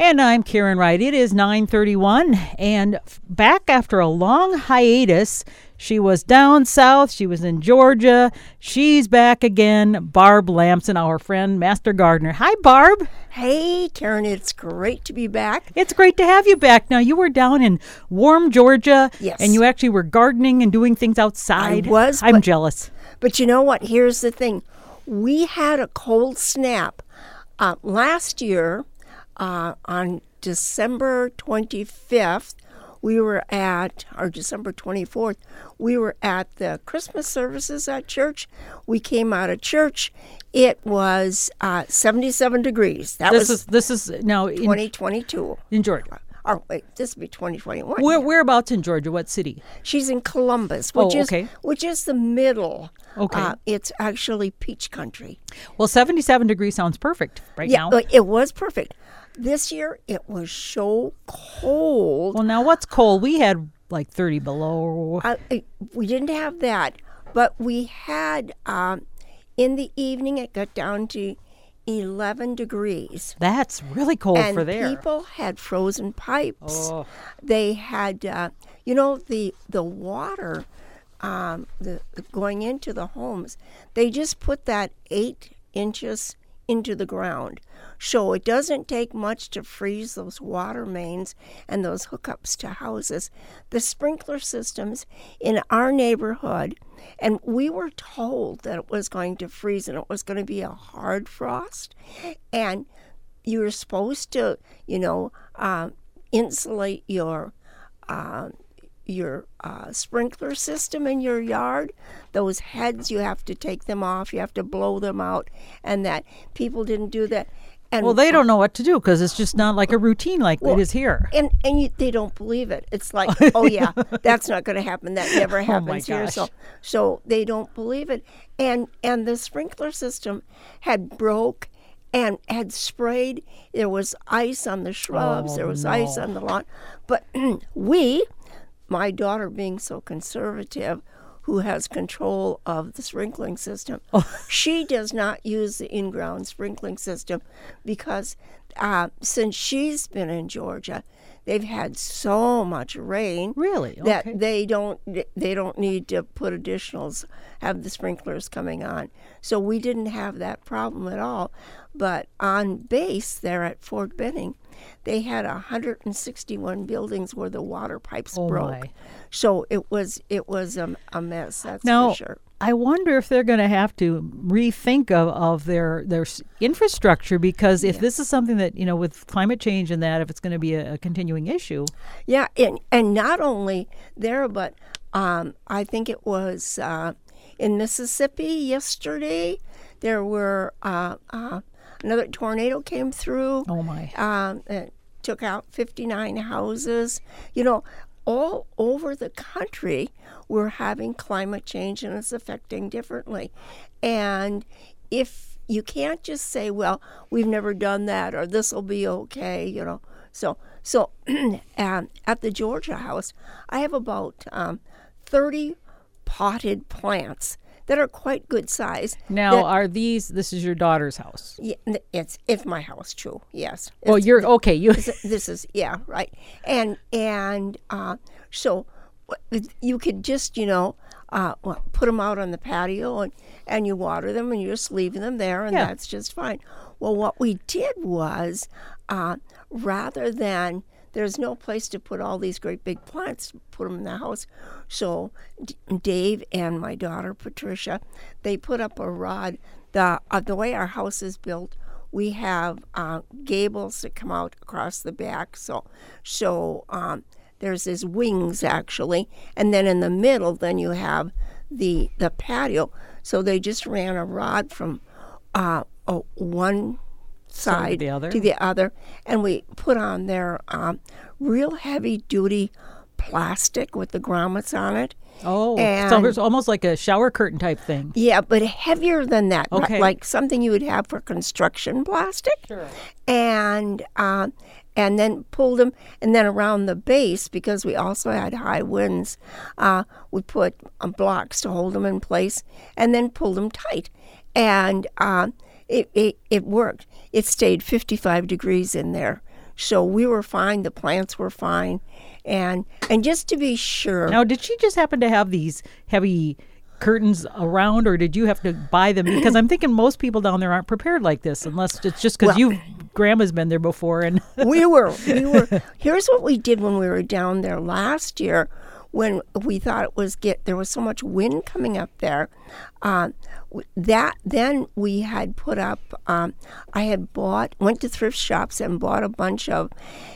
And I'm Karen Wright. It is 9:31 and back after a long hiatus. She was down south, she was in Georgia. She's back again. Barb Lamson, our friend, Master Gardener. Hi Barb. Hey, Karen, it's great to be back. It's great to have you back. Now you were down in warm Georgia Yes. and you actually were gardening and doing things outside. I was, I'm but- jealous. But you know what? Here's the thing we had a cold snap uh, last year uh, on December 25th. We were at, or December 24th, we were at the Christmas services at church. We came out of church. It was uh, 77 degrees. That This was is this is now in, 2022. in Georgia. Oh, wait, this would be 2021. Where, whereabouts in Georgia? What city? She's in Columbus, which Oh, is which is the middle. Okay. Uh, it's actually peach country. Well, 77 degrees sounds perfect right Yeah, now. uh, it was perfect. This year it was so cold. Well, now what's cold? We had like 30 below. Uh, we didn't have that, but we had um, in the evening it got down to 11 degrees. That's really cold and for there. people had frozen pipes. Oh. They had, uh, you know, the the water, um, the going into the homes. They just put that eight inches into the ground, so it doesn't take much to freeze those water mains and those hookups to houses. The sprinkler systems in our neighborhood. And we were told that it was going to freeze and it was going to be a hard frost. And you were supposed to, you know, um, insulate your uh, your uh, sprinkler system in your yard. Those heads, you have to take them off. You have to blow them out, and that people didn't do that. And Well, they don't know what to do because it's just not like a routine like Well, it is here. and and you, they don't believe it. It's like, oh yeah, that's not going to happen. That never happens here. So so they don't believe it. And and the sprinkler system had broke and had sprayed. There was ice on the shrubs. Oh, there was ice on the lawn. But we, my daughter being so conservative. Who has control of the sprinkling system? Oh. She does not use the in-ground sprinkling system because uh, since she's been in Georgia, they've had so much rain Really? that Okay. they don't they don't need to put additionals have the sprinklers coming on so we didn't have that problem at all but on base there at fort benning they had 161 buildings where the water pipes Oh, broke my. so it was it was a, a mess that's Now, for sure I wonder if they're going to have to rethink of, of their their infrastructure because if this is something that you know with climate change and that if it's going to be a, a continuing issue, Yeah, and and not only there, but um, I think it was uh, in Mississippi yesterday. There were uh, uh, another tornado came through. oh my, Um, it took out 59 houses. You know, all over the country, we're having climate change and it's affecting differently. And if you can't just say, well, we've never done that or this will be okay, you know. So, so um, at the Georgia house, I have about um, 30 potted plants that are quite good size. now that- are these? This is your daughter's house. yeah, it's it's my house too. Yes. Well, It's- you're okay. You this, this is yeah right and and uh, so you could just you know uh, well, put them out on the patio and and you water them and you're just leaving them there and Yeah. that's just fine well what we did was uh, rather than there's no place to put all these great big plants put them in the house so D- dave and my daughter patricia they put up a rod the uh, the way our house is built we have uh, gables that come out across the back. So, so um, there's these wings actually, and then in the middle, then you have the the patio. So they just ran a rod from uh, uh, one side the other? to the other, and we put on their um, real heavy duty plastic with the grommets on it. oh, so it's almost like a shower curtain type thing. Yeah, but heavier than that, Okay. like something you would have for construction plastic. Sure. And uh, and then pulled them, and then around the base because we also had high winds, uh, we put uh, blocks to hold them in place, and then pulled them tight, and uh, it, it it worked. It stayed 55 degrees in there. So we were fine. The plants were fine, and and just to be sure. Now, did she just happen to have these heavy curtains around, or did you have to buy them? Because I'm thinking most people down there aren't prepared like this, unless it's just because Well- you grandma's been there before. And we were we were here's what we did when we were down there last year when we thought it was get there was so much wind coming up there uh, that then we had put up um, i had bought went to thrift shops and bought a bunch of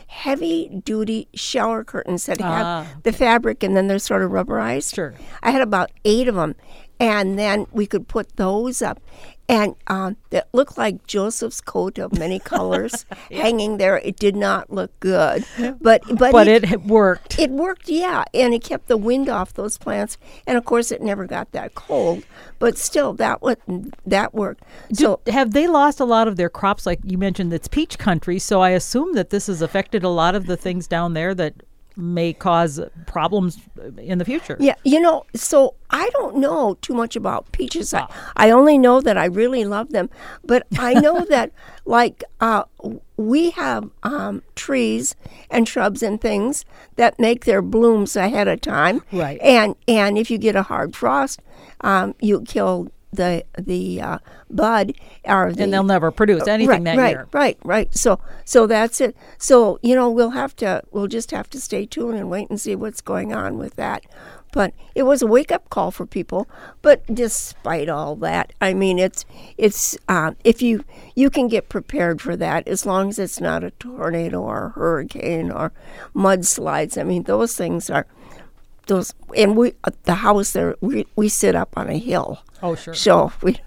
heavy duty shower curtains that have Ah, the fabric and then they're sort of rubberized. Sure. i had about eight of them and then we could put those up. And um, that looked like joseph's coat of many colors hanging there. It did not look good. But but, but it, it worked. it worked yeah. And it kept the wind off those plants. And of course it never got that cold. But still that would that worked. So have they lost a lot of their crops? Like you mentioned, it's peach country, so I assume that this has affected a lot of the things down there that may cause problems in the future. Yeah, you know, so I don't know too much about peaches. I, I only know that I really love them, but I know that like uh, we have um, trees and shrubs and things that make their blooms ahead of time. Right. And and if you get a hard frost, um, you kill the the uh, bud the And they'll never produce anything right, that right, year. Right, right. So, so that's it. So, you know, we'll have to, we'll just have to stay tuned and wait and see what's going on with that. But it was a wake up call for people. But despite all that, I mean, it's, it's, uh, if you, you can get prepared for that as long as it's not a tornado or a hurricane or mudslides. I mean, those things are, those, and we, uh, the house there, we, we sit up on a hill. Oh, sure. So we,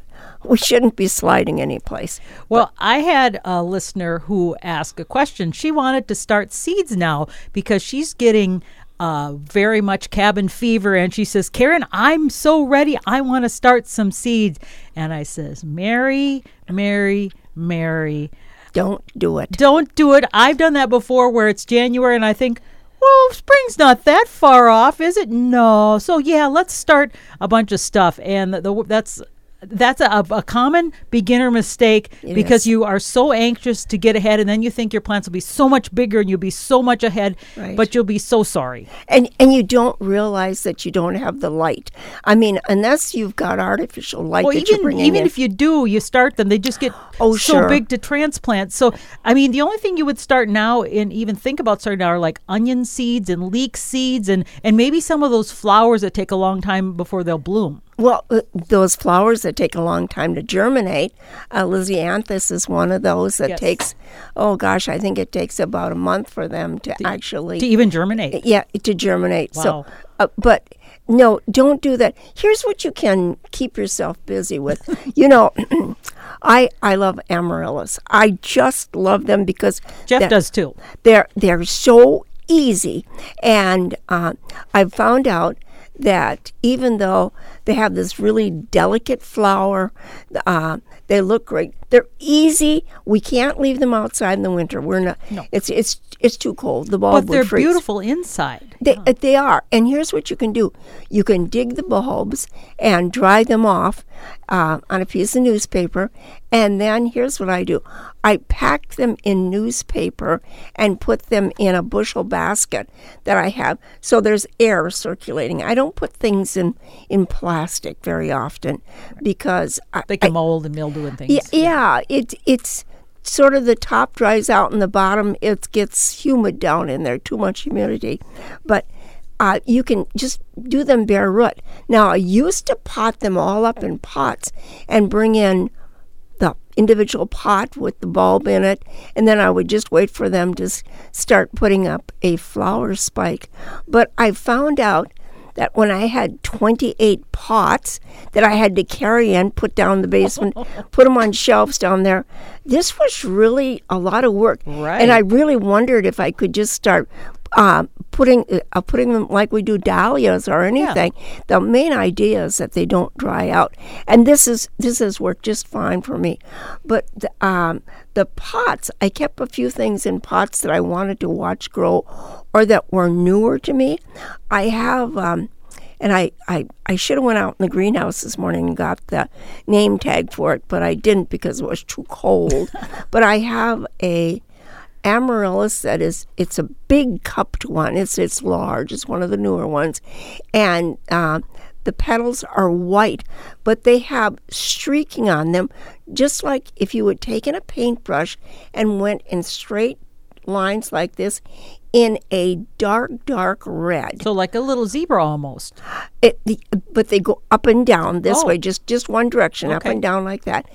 we shouldn't be sliding any place. Well, I had a listener who asked a question. She wanted to start seeds now because she's getting uh, very much cabin fever, and she says, "Karen, I'm so ready. I want to start some seeds." And I says, "Mary, Mary, Mary, Don't do it. don't do it. I've done that before, where it's January, and I think." Well, spring's not that far off, is it? No. So yeah, let's start a bunch of stuff, and the, the, that's that's a, a common beginner mistake It because is. you are so anxious to get ahead, and then you think your plants will be so much bigger and you'll be so much ahead, Right. but you'll be so sorry. And and you don't realize that you don't have the light. I mean, unless you've got artificial light Well, even even in. if you do, you start them, they just get Oh, so sure. big to transplant. So, I mean, the only thing you would start now and even think about starting now are like onion seeds and leek seeds and and maybe some of those flowers that take a long time before they'll bloom. Well, uh, those flowers that take a long time to germinate, uh, Lisianthus is one of those that Yes. takes. Oh gosh, I think it takes about a month for them to actually. To even germinate. yeah, to germinate. Wow. So, uh, but no, don't do that. Here's what you can keep yourself busy with. you know, I I love amaryllis. I just love them because Jeff does too. they're they're so easy, and uh, I've found out that even though they have this really delicate flower, uh, they look great. They're easy. We can't leave them outside in the winter. We're not. No. It's it's it's too cold. The bulb But they're freeze. beautiful inside. They, they are. And here's what you can do you can dig the bulbs and dry them off uh, on a piece of newspaper. And then here's what I do I pack them in newspaper and put them in a bushel basket that I have so there's air circulating. I don't put things in, in plastic very often because They can mold and mildew and things. yeah, yeah, it it's sort of the top dries out and the bottom it gets humid down in there, too much humidity. But uh, you can just do them bare root. Now I used to pot them all up in pots and bring in the individual pot with the bulb in it, and then I would just wait for them to s- start putting up a flower spike. But I found out that when I had 28 pots that I had to carry in, put down in the basement, put them on shelves down there, this was really a lot of work. Right. And I really wondered if I could just start uh, putting uh, putting them like we do dahlias or anything. The main idea is that they don't dry out, and this is this has worked just fine for me. But the, um, the pots, I kept a few things in pots that I wanted to watch grow, or that were newer to me. I have. Um, and I, I, I should have went out in the greenhouse this morning and got the name tag for it, but I didn't because it was too cold. but I have a amaryllis that is it's a big cupped one. It's it's large. It's one of the newer ones, and uh, the petals are white, but they have streaking on them, just like if you had taken a paintbrush and went in straight lines like this in a dark, dark red. So like a little zebra almost. It, the, but they go up and down this Oh. way, just just one direction, up and down like that.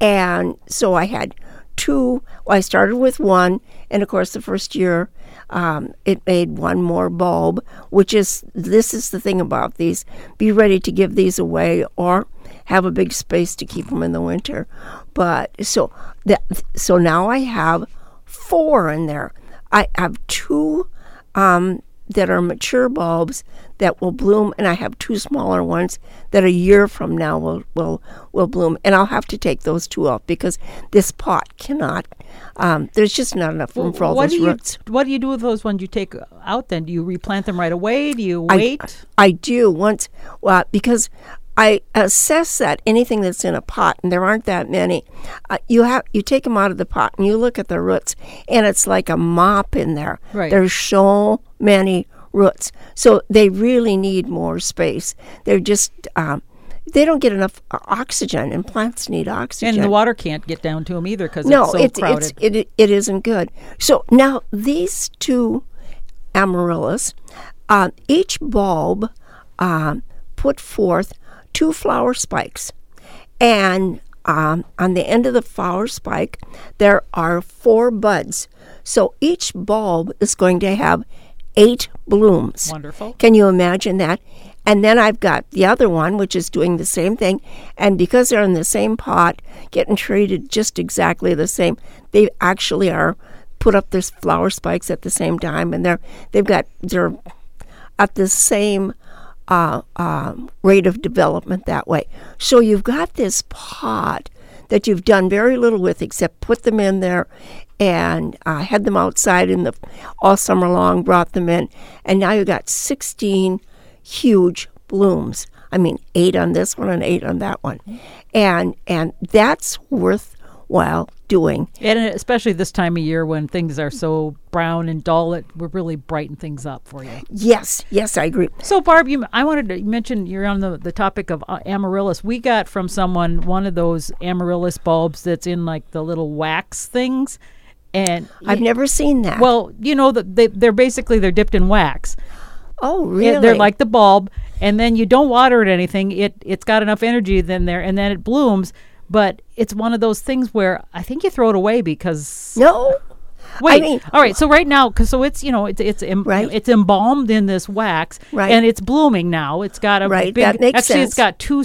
And so I had two. Well, I started with one, and of course, the first year um, it made one more bulb. Which is this is the thing about these: be ready to give these away or have a big space to keep them in the winter. But so that so now I have four in there. I have two um, that are mature bulbs that will bloom, and I have two smaller ones that a year from now will will will bloom. And I'll have to take those two off because this pot cannot. Um, there's just not enough room for all what those do you roots. What do you do with those ones you take out? Then do you replant them right away? Do you I- wait? I, do once, well, because I assess that anything that's in a pot, and there aren't that many, uh, you have you take them out of the pot and you look at the roots, and it's like a mop in there. Right. There's so many roots, so they really need more space. They're just um, they don't get enough uh, oxygen, and plants need oxygen. and the water can't get down to them either because no, it's so it's, crowded. it's it, it isn't good. So now these two amaryllis, uh, each bulb um, put forth two flower spikes, and um, on the end of the flower spike there are four buds. So each bulb is going to have eight blooms. Wonderful. Can you imagine that? And then I've got the other one, which is doing the same thing. And because they're in the same pot, getting treated just exactly the same, they actually are put up their flower spikes at the same time, and they're they've got they're at the same uh, um, rate of development that way. So you've got this pot that you've done very little with except put them in there and uh, had them outside in the all summer long, brought them in, and now you've got 16 huge blooms. I mean, eight on this one and eight on that one, and and that's worthwhile doing. And especially this time of year when things are so brown and dull, it will really brighten things up for you. Yes, yes, I agree. So, Barb, you, I wanted to mention you're on the, the topic of uh, amaryllis. We got from someone one of those amaryllis bulbs that's in like the little wax things, and I've never seen that. well, you know that they, they're basically they're dipped in wax. oh, Yeah, really? They're like the bulb, and then you don't water it anything. It it's got enough energy then there, and then it blooms. But it's one of those things where I think you throw it away because no. Wait. mean- all right. So right now, cause so it's you know it's it's em- Right. it's embalmed in this wax, Right. And it's blooming now. It's got a Right, big. that makes actually, It's got two.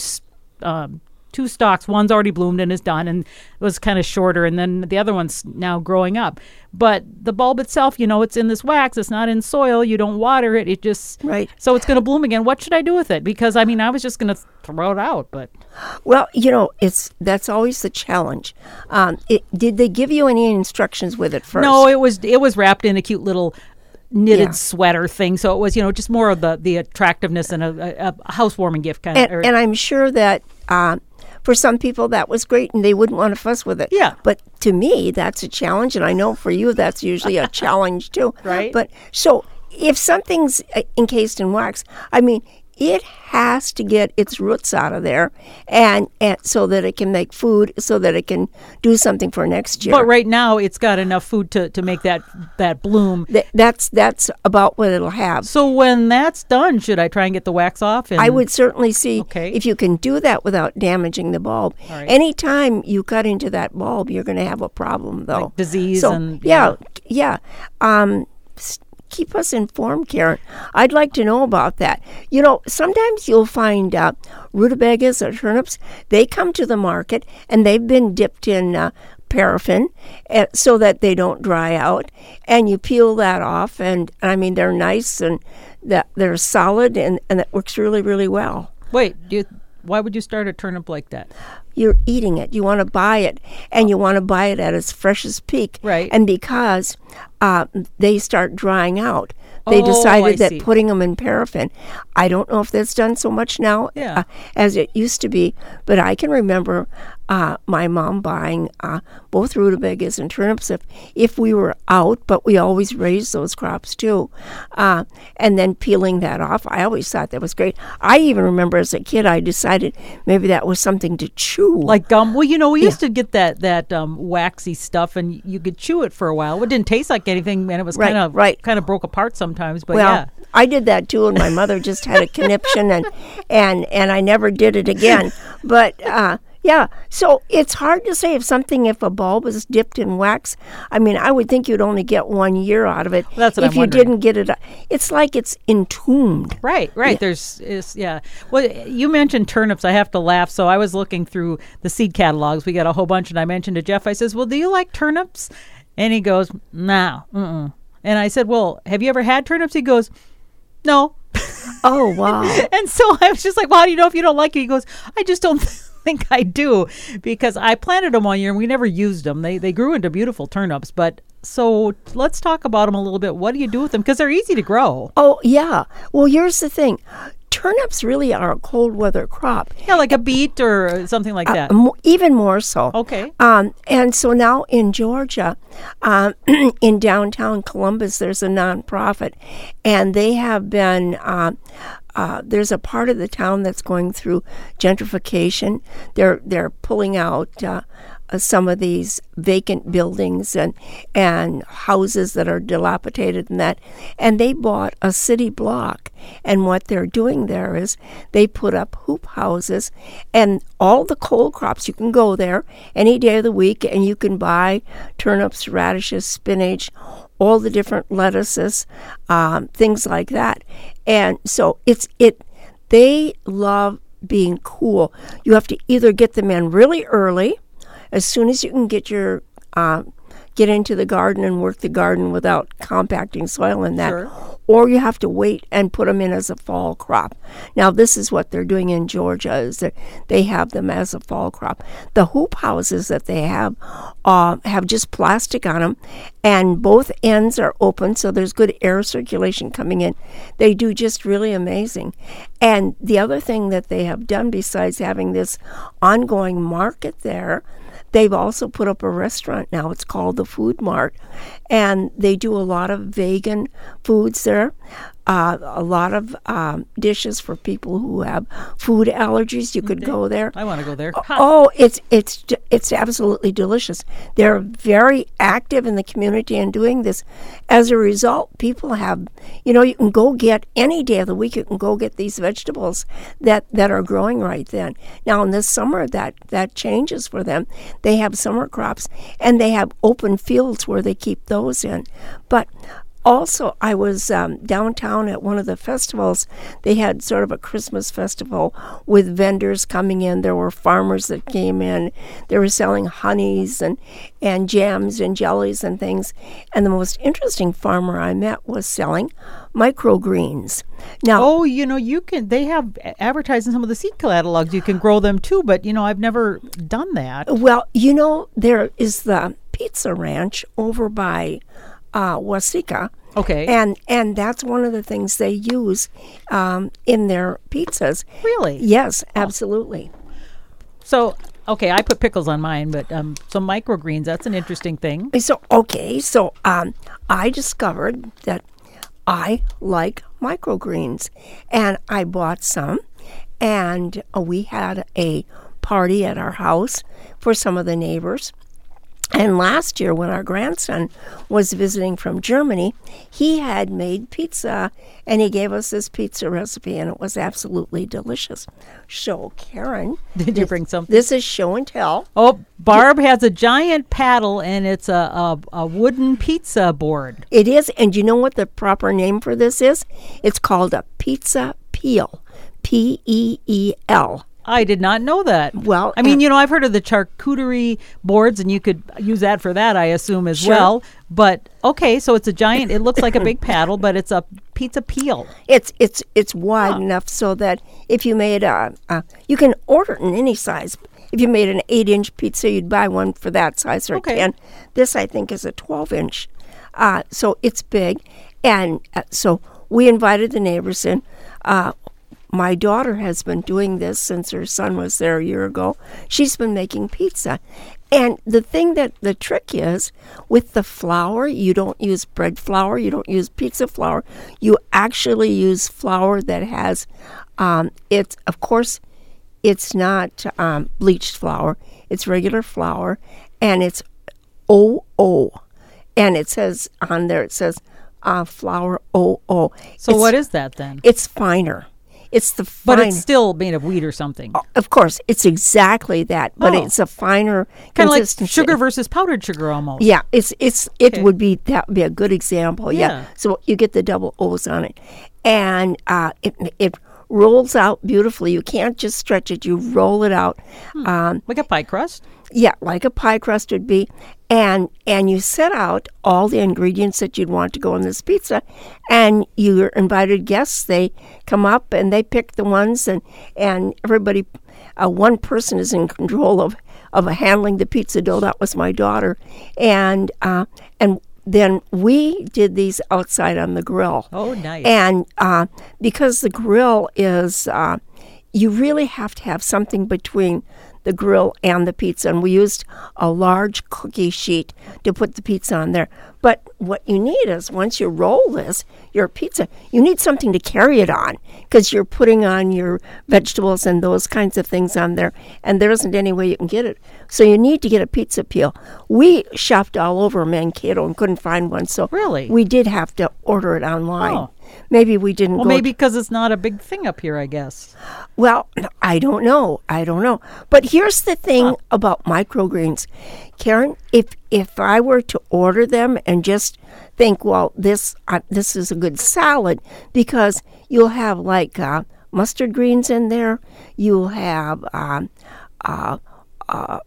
Um, Two stalks. One's already bloomed and is done, and was kind of shorter, and then the other one's now growing up. But the bulb itself, you know, it's in this wax. It's not in soil. You don't water it. It just Right. So it's going to bloom again. What should I do with it? Because I mean, I was just going to throw it out, but Well, you know, it's that's always the challenge. Um, it, did they give you any instructions with it first? No, it was it was wrapped in a cute little knitted Yeah. sweater thing. So it was you know just more of the the attractiveness and a, a, housewarming gift kind and, of. and I'm sure that um, for some people that was great and they wouldn't want to fuss with it. Yeah. But to me, that's a challenge, and I know for you that's usually a challenge too. Right. But so if something's uh, encased in wax, I mean. It has to get its roots out of there, and, and so that it can make food, so that it can do something for next year. but right now it's got enough food to, to make that that bloom. Th- that's that's about what it'll have. So when that's done, should I try and get the wax off? And I would certainly see Okay. if you can do that without damaging the bulb. Right. Anytime you cut into that bulb, you're going to have a problem, though. Like disease so, and- yeah, yeah. Um, s- keep us informed, Karen. I'd like to know about that. You know, sometimes you'll find uh, rutabagas or turnips. They come to the market and they've been dipped in. Uh, paraffin uh, so that they don't dry out and you peel that off and i mean they're nice and that they're solid and, and that works really really well Wait, do you, why would you start a turnip like that? you're eating it. You want to buy it, and you want to buy it at its freshest peak. Right. And because uh, they start drying out, they Oh, decided that putting them in paraffin. I don't know if that's done so much now Yeah. uh, as it used to be, but I can remember uh, my mom buying uh, both rutabagas and turnips if, if we were out, but we always raised those crops too. Uh, and then peeling that off. I always thought that was great. I even remember as a kid, I decided maybe that was something to chew. Like gum. Well, you know, we used to get that that um, waxy stuff, and you could chew it for a while. It didn't taste like anything, and it was Right, kind of right. kind of broke apart sometimes. But well, yeah, I did that too, and my mother just had a conniption, and and and I never did it again. But uh, yeah, so it's hard to say if something if a bulb is dipped in wax. I mean, I would think you'd only get one year out of it. That's what if I'm you wondering. didn't get it. Uh, it's like it's entombed. Right, right. There's is yeah. Well, you mentioned turnips. I have to laugh. So I was looking through the seed catalogs. We got a whole bunch, and I mentioned to Jeff. I says, "Well, do you like turnips?" And he goes, "No." Mm-mm. Uh-uh. And I said, "Well, have you ever had turnips?" He goes, "No." Oh wow! And so I was just like, "Well, how do you know if you don't like it?" He goes, "I just don't." Think I do because I planted them one year and we never used them. They they grew into beautiful turnips, but so let's talk about them a little bit. What do you do with them? Because they're easy to grow. oh yeah. Well, here's the thing. Turnips really are a cold weather crop. Yeah, like a beet or something like that. Mo- even more so. Okay. Um, and so now in Georgia, um, in downtown Columbus, there's a nonprofit, and they have been. Uh, uh, there's a part of the town that's going through gentrification. They're they're pulling out uh, uh, some of these vacant buildings and and houses that are dilapidated and that, and they bought a city block. And what they're doing there is they put up hoop houses, and all the cold crops. You can go there any day of the week, and you can buy turnips, radishes, spinach, all the different lettuces, um, things like that. And so it's it. They love being cool. You have to either get them in really early, as soon as you can get your uh, get into the garden and work the garden without compacting soil and that. Sure. Or you have to wait and put them in as a fall crop. Now, this is what they're doing in Georgia: is that they have them as a fall crop. The hoop houses that they have uh, have just plastic on them, and both ends are open, so there's good air circulation coming in. They do just really amazing. And the other thing that they have done, besides having this ongoing market there, They've also put up a restaurant now. It's called the Food Mart, and they do a lot of vegan foods there. Uh, a lot of um, dishes for people who have food allergies. You could go there. I want to go there. Oh, it's it's it's absolutely delicious. They're very active in the community and doing this. As a result, people have, you know, you can go get any day of the week. You can go get these vegetables that that are growing right then. Now in this summer, that that changes for them. They have summer crops and they have open fields where they keep those in, but. Also, I was um, downtown at one of the festivals. They had sort of a Christmas festival with vendors coming in. There were farmers that came in. They were selling honeys and, and jams and jellies and things. And the most interesting farmer I met was selling microgreens. Now, Oh, you know, you can. They have advertised in some of the seed catalogs. You can grow them too, but you know, I've never done that. Well, you know, there is the Pizza Ranch over by uh, Waseca. Okay. And and that's one of the things they use um, in their pizzas. Really? Yes, absolutely. So, okay, I put pickles on mine, but um, so microgreens. That's an interesting thing. So okay, so um, I discovered that I like microgreens, and I bought some, and we had a party at our house for some of the neighbors. And last year, when our grandson was visiting from Germany, he had made pizza and he gave us this pizza recipe, and it was absolutely delicious. So, Karen, Did you bring some? this is show and tell. Oh, Barb has a giant paddle, and it's a, a a wooden pizza board. It is, and you know what the proper name for this is? It's called a pizza peel. P E E L. I did not know that. Well, I mean, and- you know, I've heard of the charcuterie boards, and you could use that for that, I assume, as Sure. well. But okay, so it's a giant. It looks like a big paddle, but it's a pizza peel. It's it's it's wide enough so that if you made a, a you can order it in any size. if you made an eight inch pizza, you'd buy one for that size or Okay. ten. This I think is a twelve inch, uh, so it's big, and uh, so we invited the neighbors in. Uh, my daughter has been doing this since her son was there a year ago. She's been making pizza. And the thing that the trick is with the flour, you don't use bread flour, you don't use pizza flour. You actually use flour that has, um, it's, of course, it's not um, bleached flour, it's regular flour, and it's OO. And it says on there, it says uh, flour OO. So It's- what is that then? it's finer. It's the But it's still made of wheat or something. of course, it's exactly that, but Oh. it's a finer kind of like sugar versus powdered sugar almost. Yeah, it's it's it Okay. would be that would be a good example. Yeah. Yeah. So you get the double O's on it, and uh, it it rolls out beautifully. You can't just stretch it; you roll it out. Hmm. Um, Like a pie crust. yeah, like a pie crust would be, and and you set out all the ingredients that you'd want to go on this pizza, and your invited guests they come up and they pick the ones, and and everybody, uh, one person is in control of of handling the pizza dough. That was my daughter, and uh, and then we did these outside on the grill. Oh, nice. And uh, because the grill is, uh, you really have to have something between the grill and the pizza. And we used a large cookie sheet to put the pizza on there. But what you need is once you roll this, your pizza, you need something to carry it on because you're putting on your vegetables and those kinds of things on there. And there isn't any way you can get it. So you need to get a pizza peel. We shopped all over Mankato and couldn't find one. So Really? we did have to order it online. Oh. Maybe we didn't Well, maybe because it's not a big thing up here, I guess. well, I don't know. I don't know. But here's the thing about microgreens, Karen. If if I were to order them and just think, well, this uh, this is a good salad because you'll have like uh, mustard greens in there. You'll have um, uh, uh,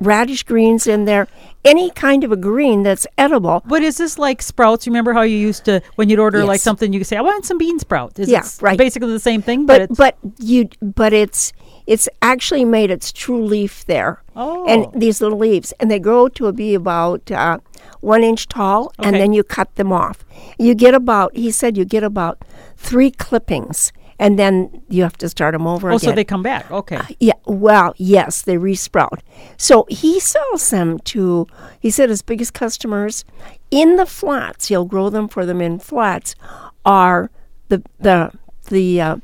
radish greens in there. Any kind of a green that's edible. But is this like sprouts? You remember how you used to, when you'd order like something, you could say, I want some bean sprouts. Is Yeah, it right. basically the same thing? But, but it's, but you but it's it's actually made its true leaf there Oh. and these little leaves and they grow to be about uh, one inch tall and then you cut them off you get about he said you get about three clippings and then you have to start them over oh, again so they come back. Okay. yeah, well, yes, they resprout. So he sells them to, he said his biggest customers in the flats, he'll grow them for them in flats, are the, the, the, uh,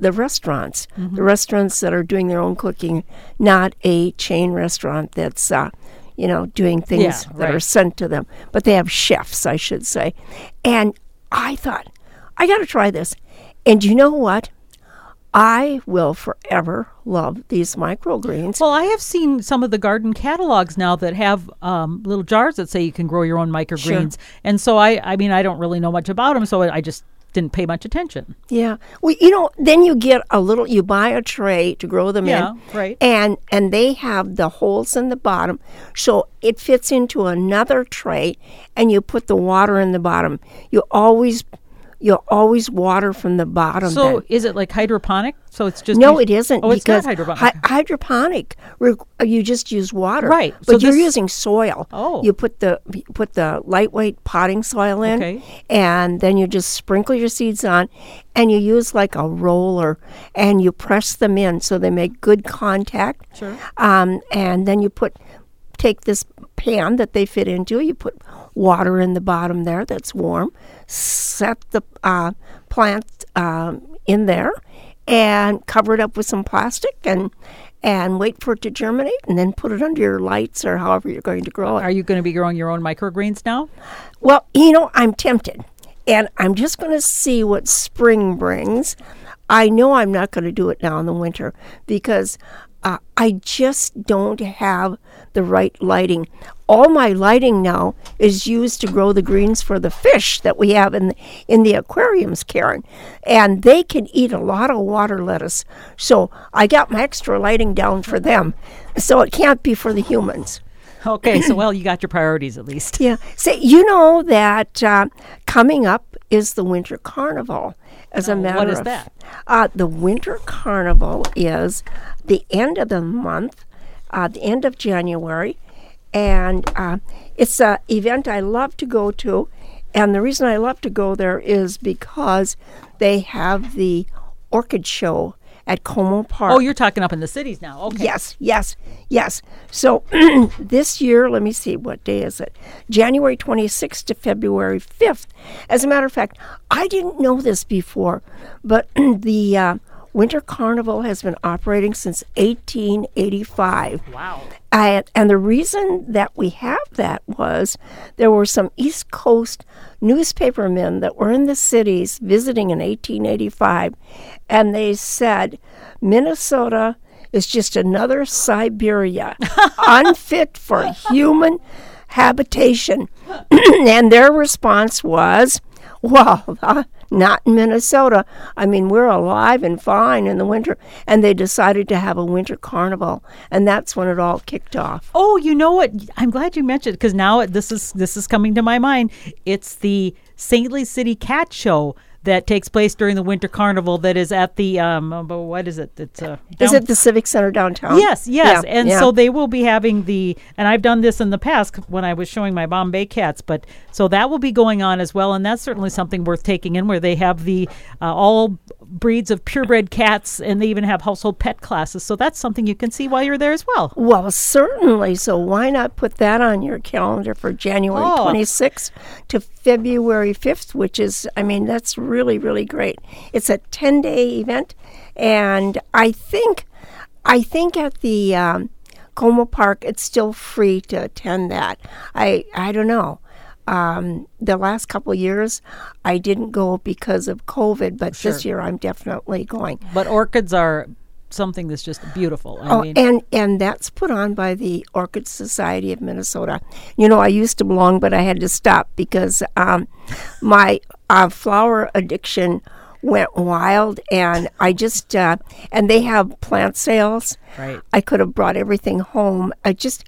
the restaurants, Mm-hmm. the restaurants that are doing their own cooking, not a chain restaurant that's, uh, you know, doing things Yeah, that are sent to them. But they have chefs, I should say. And I thought, I got to try this. And you know what? I will forever love these microgreens. Well, I have seen some of the garden catalogs now that have um, little jars that say you can grow your own microgreens. And so I, I mean, I don't really know much about them, so I just didn't pay much attention. Yeah. Well, you know, then you get a little. You buy a tray to grow them Yeah, in. right. And and they have the holes in the bottom, so it fits into another tray, and you put the water in the bottom. You always, you always water from the bottom. So then. is it like hydroponic? So it's just No, it isn't. Oh, it's not hydroponic. hy- hydroponic, you just use water, Right. But So you're this- using soil. Oh. you put the you put the lightweight potting soil in, Okay. and then you just sprinkle your seeds on, and you use like a roller, and you press them in so they make good contact. Sure. Um, and then you put take this pan that they fit into. You put water in the bottom there that's warm. Set the uh, plant um, in there and cover it up with some plastic and and wait for it to germinate and then put it under your lights or however you're going to grow it. Are you going to be growing your own microgreens now? Well, you know, I'm tempted. And I'm just going to see what spring brings. I know I'm not going to do it now in the winter because uh, I just don't have the right lighting. All my lighting now is used to grow the greens for the fish that we have in the, in the aquariums, Karen. And they can eat a lot of water lettuce. So I got my extra lighting down for them. So it can't be for the humans. Okay, so well, you got your priorities at least. Yeah. Say, you know that uh, coming up is the Winter Carnival. As a No, matter what is of that? Uh, the Winter Carnival is the end of the month. uh, the end of January, and uh, it's an event I love to go to. And the reason I love to go there is because they have the orchid show at Como Park. Oh, you're talking up in the cities now. Okay. Yes, yes, yes. So this year, let me see, what day is it? January 26th to February 5th. As a matter of fact, I didn't know this before, but the uh, Winter Carnival has been operating since 1885. Wow. I, and the reason that we have that was there were some East Coast newspapermen that were in the cities visiting in 1885, and they said Minnesota is just another Siberia, unfit for human habitation. and their response was, well, not in Minnesota. I mean, we're alive and fine in the winter. And they decided to have a winter carnival, and that's when it all kicked off. Oh, you know what? I'm glad you mentioned because now this is this is coming to my mind. It's the Saintly City Cat Show that takes place during the winter carnival that is at the um uh, what is it it's uh Is it the Civic Center downtown? Yes, yes. Yeah, and yeah. so they will be having the, and I've done this in the past when I was showing my Bombay cats, but so that will be going on as well. And that's certainly something worth taking in where they have the uh, all breeds of purebred cats and they even have household pet classes. So that's something you can see while you're there as well. Well, certainly. So why not put that on your calendar for January Oh. 26th to February 5th, which is, I mean, that's really, really great. It's a 10 day event. And I think, I think at the um, Como Park, it's still free to attend that. I, I don't know. Um, the last couple of years, I didn't go because of COVID, but this year I'm definitely going. But orchids are something that's just beautiful. I Oh, mean, and and that's put on by the Orchid Society of Minnesota. You know, I used to belong, but I had to stop because um, my uh, flower addiction went wild, and I just uh, and they have plant sales. Right. I could have brought everything home. I just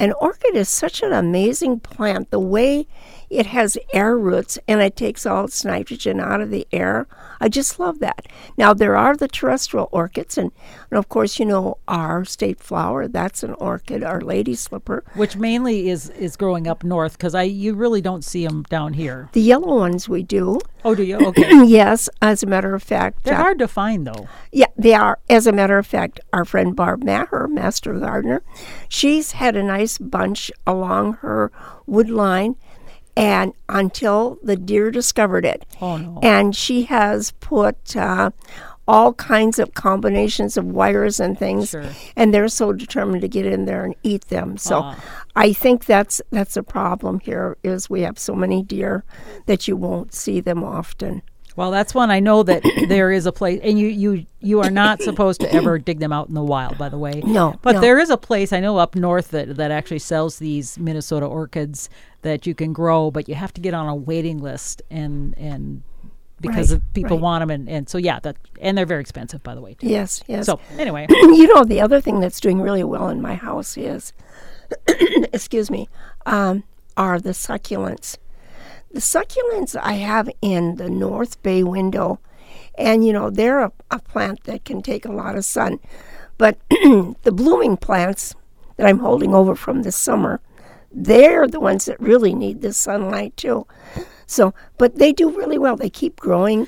an orchid is such an amazing plant. The way it has air roots and it takes all its nitrogen out of the air. I just love that. Now, there are the terrestrial orchids, and, and of course, you know, our state flower, that's an orchid, our lady slipper. which mainly is is growing up north because I you really don't see them down here. The yellow ones we do. Oh, do you? Okay. yes, as a matter of fact. They're uh, hard to find though. Yeah, they are. As a matter of fact, our friend Barb Maher, master gardener, she's had a nice bunch along her wood line, and until the deer discovered it. Oh no. And she has put uh, all kinds of combinations of wires and things, Sure. and they're so determined to get in there and eat them. So. Ah. I think that's that's a problem here is we have so many deer that you won't see them often. Well, that's one I know that there is a place, and you you you are not supposed to ever dig them out in the wild. By the way, No, But no. there is a place I know up north that that actually sells these Minnesota orchids that you can grow, but you have to get on a waiting list and and because Right, people right. want them, and, and so yeah, that and they're very expensive, by the way. Too. Yes, yes. So anyway, you know, the other thing that's doing really well in my house is, excuse me, um, are the succulents. The succulents I have in the north bay window, and you know, they're a, a plant that can take a lot of sun. But the blooming plants that I'm holding over from this summer, they're the ones that really need the sunlight too. So, but they do really well. They keep growing.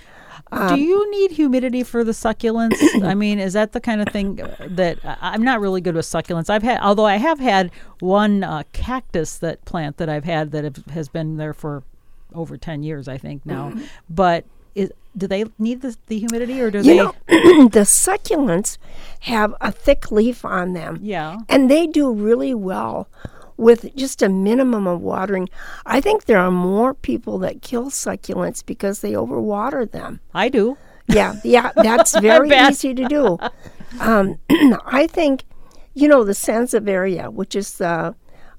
do you need humidity for the succulents? I mean, is that the kind of thing that I'm not really good with succulents? I've had, although I have had one uh, cactus that plant that I've had that have, has been there for over ten years, I think now. Mm-hmm. But is, do they need the, the humidity, or do You they? know, the succulents have a thick leaf on them. yeah. And they do really well with just a minimum of watering. I think there are more people that kill succulents because they overwater them. I do. Yeah, yeah, that's very easy to do. Um, I think, you know, the Sansevieria, which is the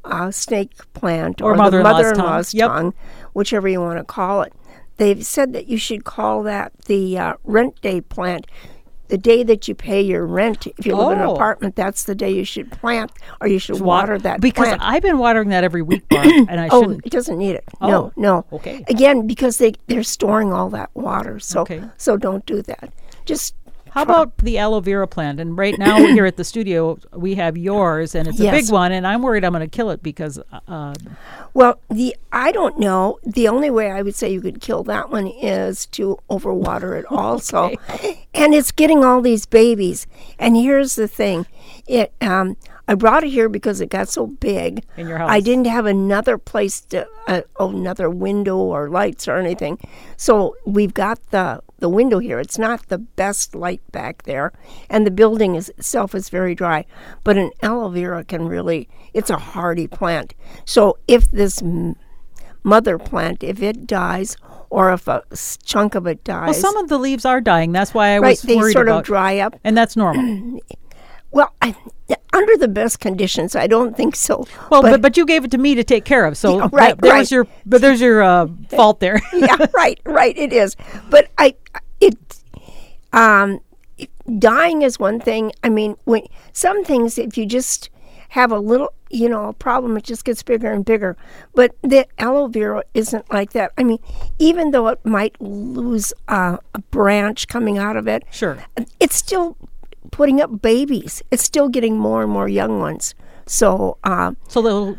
uh, snake plant Or the mother-in-law's tongue. mother-in-law's Yep. tongue, whichever you want to call it. They've said that you should call that the uh, rent day plant. The day that you pay your rent, if you live in an Oh. apartment, that's the day you should plant or you should water that because plant. I've been watering that every week, Barb, and I Oh, shouldn't. it doesn't need it. Oh, no, no. okay. Again, because they they're storing all that water, so Okay. so don't do that. Just How about the aloe vera plant? And right now here at the studio, we have yours, and it's a Yes. big one. And I'm worried I'm going to kill it because uh, Well, the I don't know. The only way I would say you could kill that one is to overwater it also. And it's getting all these babies. And here's the thing. It um I brought it here because it got so big. In your house. I didn't have another place to uh, another window or lights or anything. So we've got the the window here. It's not the best light back there, and the building is, itself is very dry. But an aloe vera can really it's a hardy plant. So if this m- mother plant, if it dies, or if a chunk of it dies, well, some of the leaves are dying. That's why I right, was they worried sort about. of dry up. and that's normal. Well, I, under the best conditions, I don't think so. Well, but, but you gave it to me to take care of, so Yeah, right, that- right. your but there's your uh, fault there. yeah, right, right. It is, but I, it, um, it- dying is one thing. I mean, when some things, if you just have a little, you know, a problem, it just gets bigger and bigger. But the aloe vera isn't like that. I mean, even though it might lose uh, a branch coming out of it, Sure. it's still putting up babies. It's still getting more and more young ones. So. Um, So they'll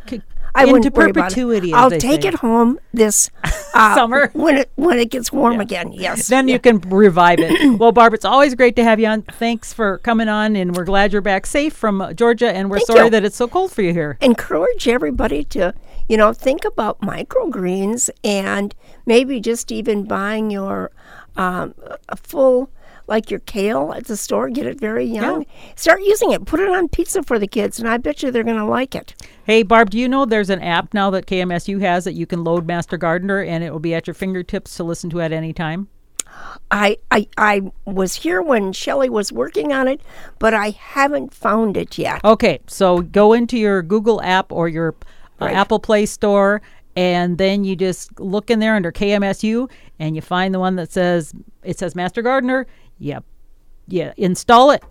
I into wouldn't worry about it. perpetuity. I'll take say. it home this uh, Summer. when it when it gets warm again. Yes. Then you can revive it. well, Barb, it's always great to have you on. Thanks for coming on, and we're glad you're back safe from uh, Georgia. And we're Thank sorry you. that it's so cold for you here. encourage everybody to you know think about microgreens and maybe just even buying your um, a full like your kale at the store get it very young start using it put it on pizza for the kids and i bet you they're going to like it Hey, Barb, do you know there's an app now that KMSU has that you can load Master Gardener, and it will be at your fingertips to listen to at any time? I, I i was here when Shelley was working on it but i haven't found it yet Okay, so go into your Google app or your uh, Right. Apple Play Store, and then you just look in there under KMSU, and you find the one that says it says Master Gardener. Yep, yeah, install it,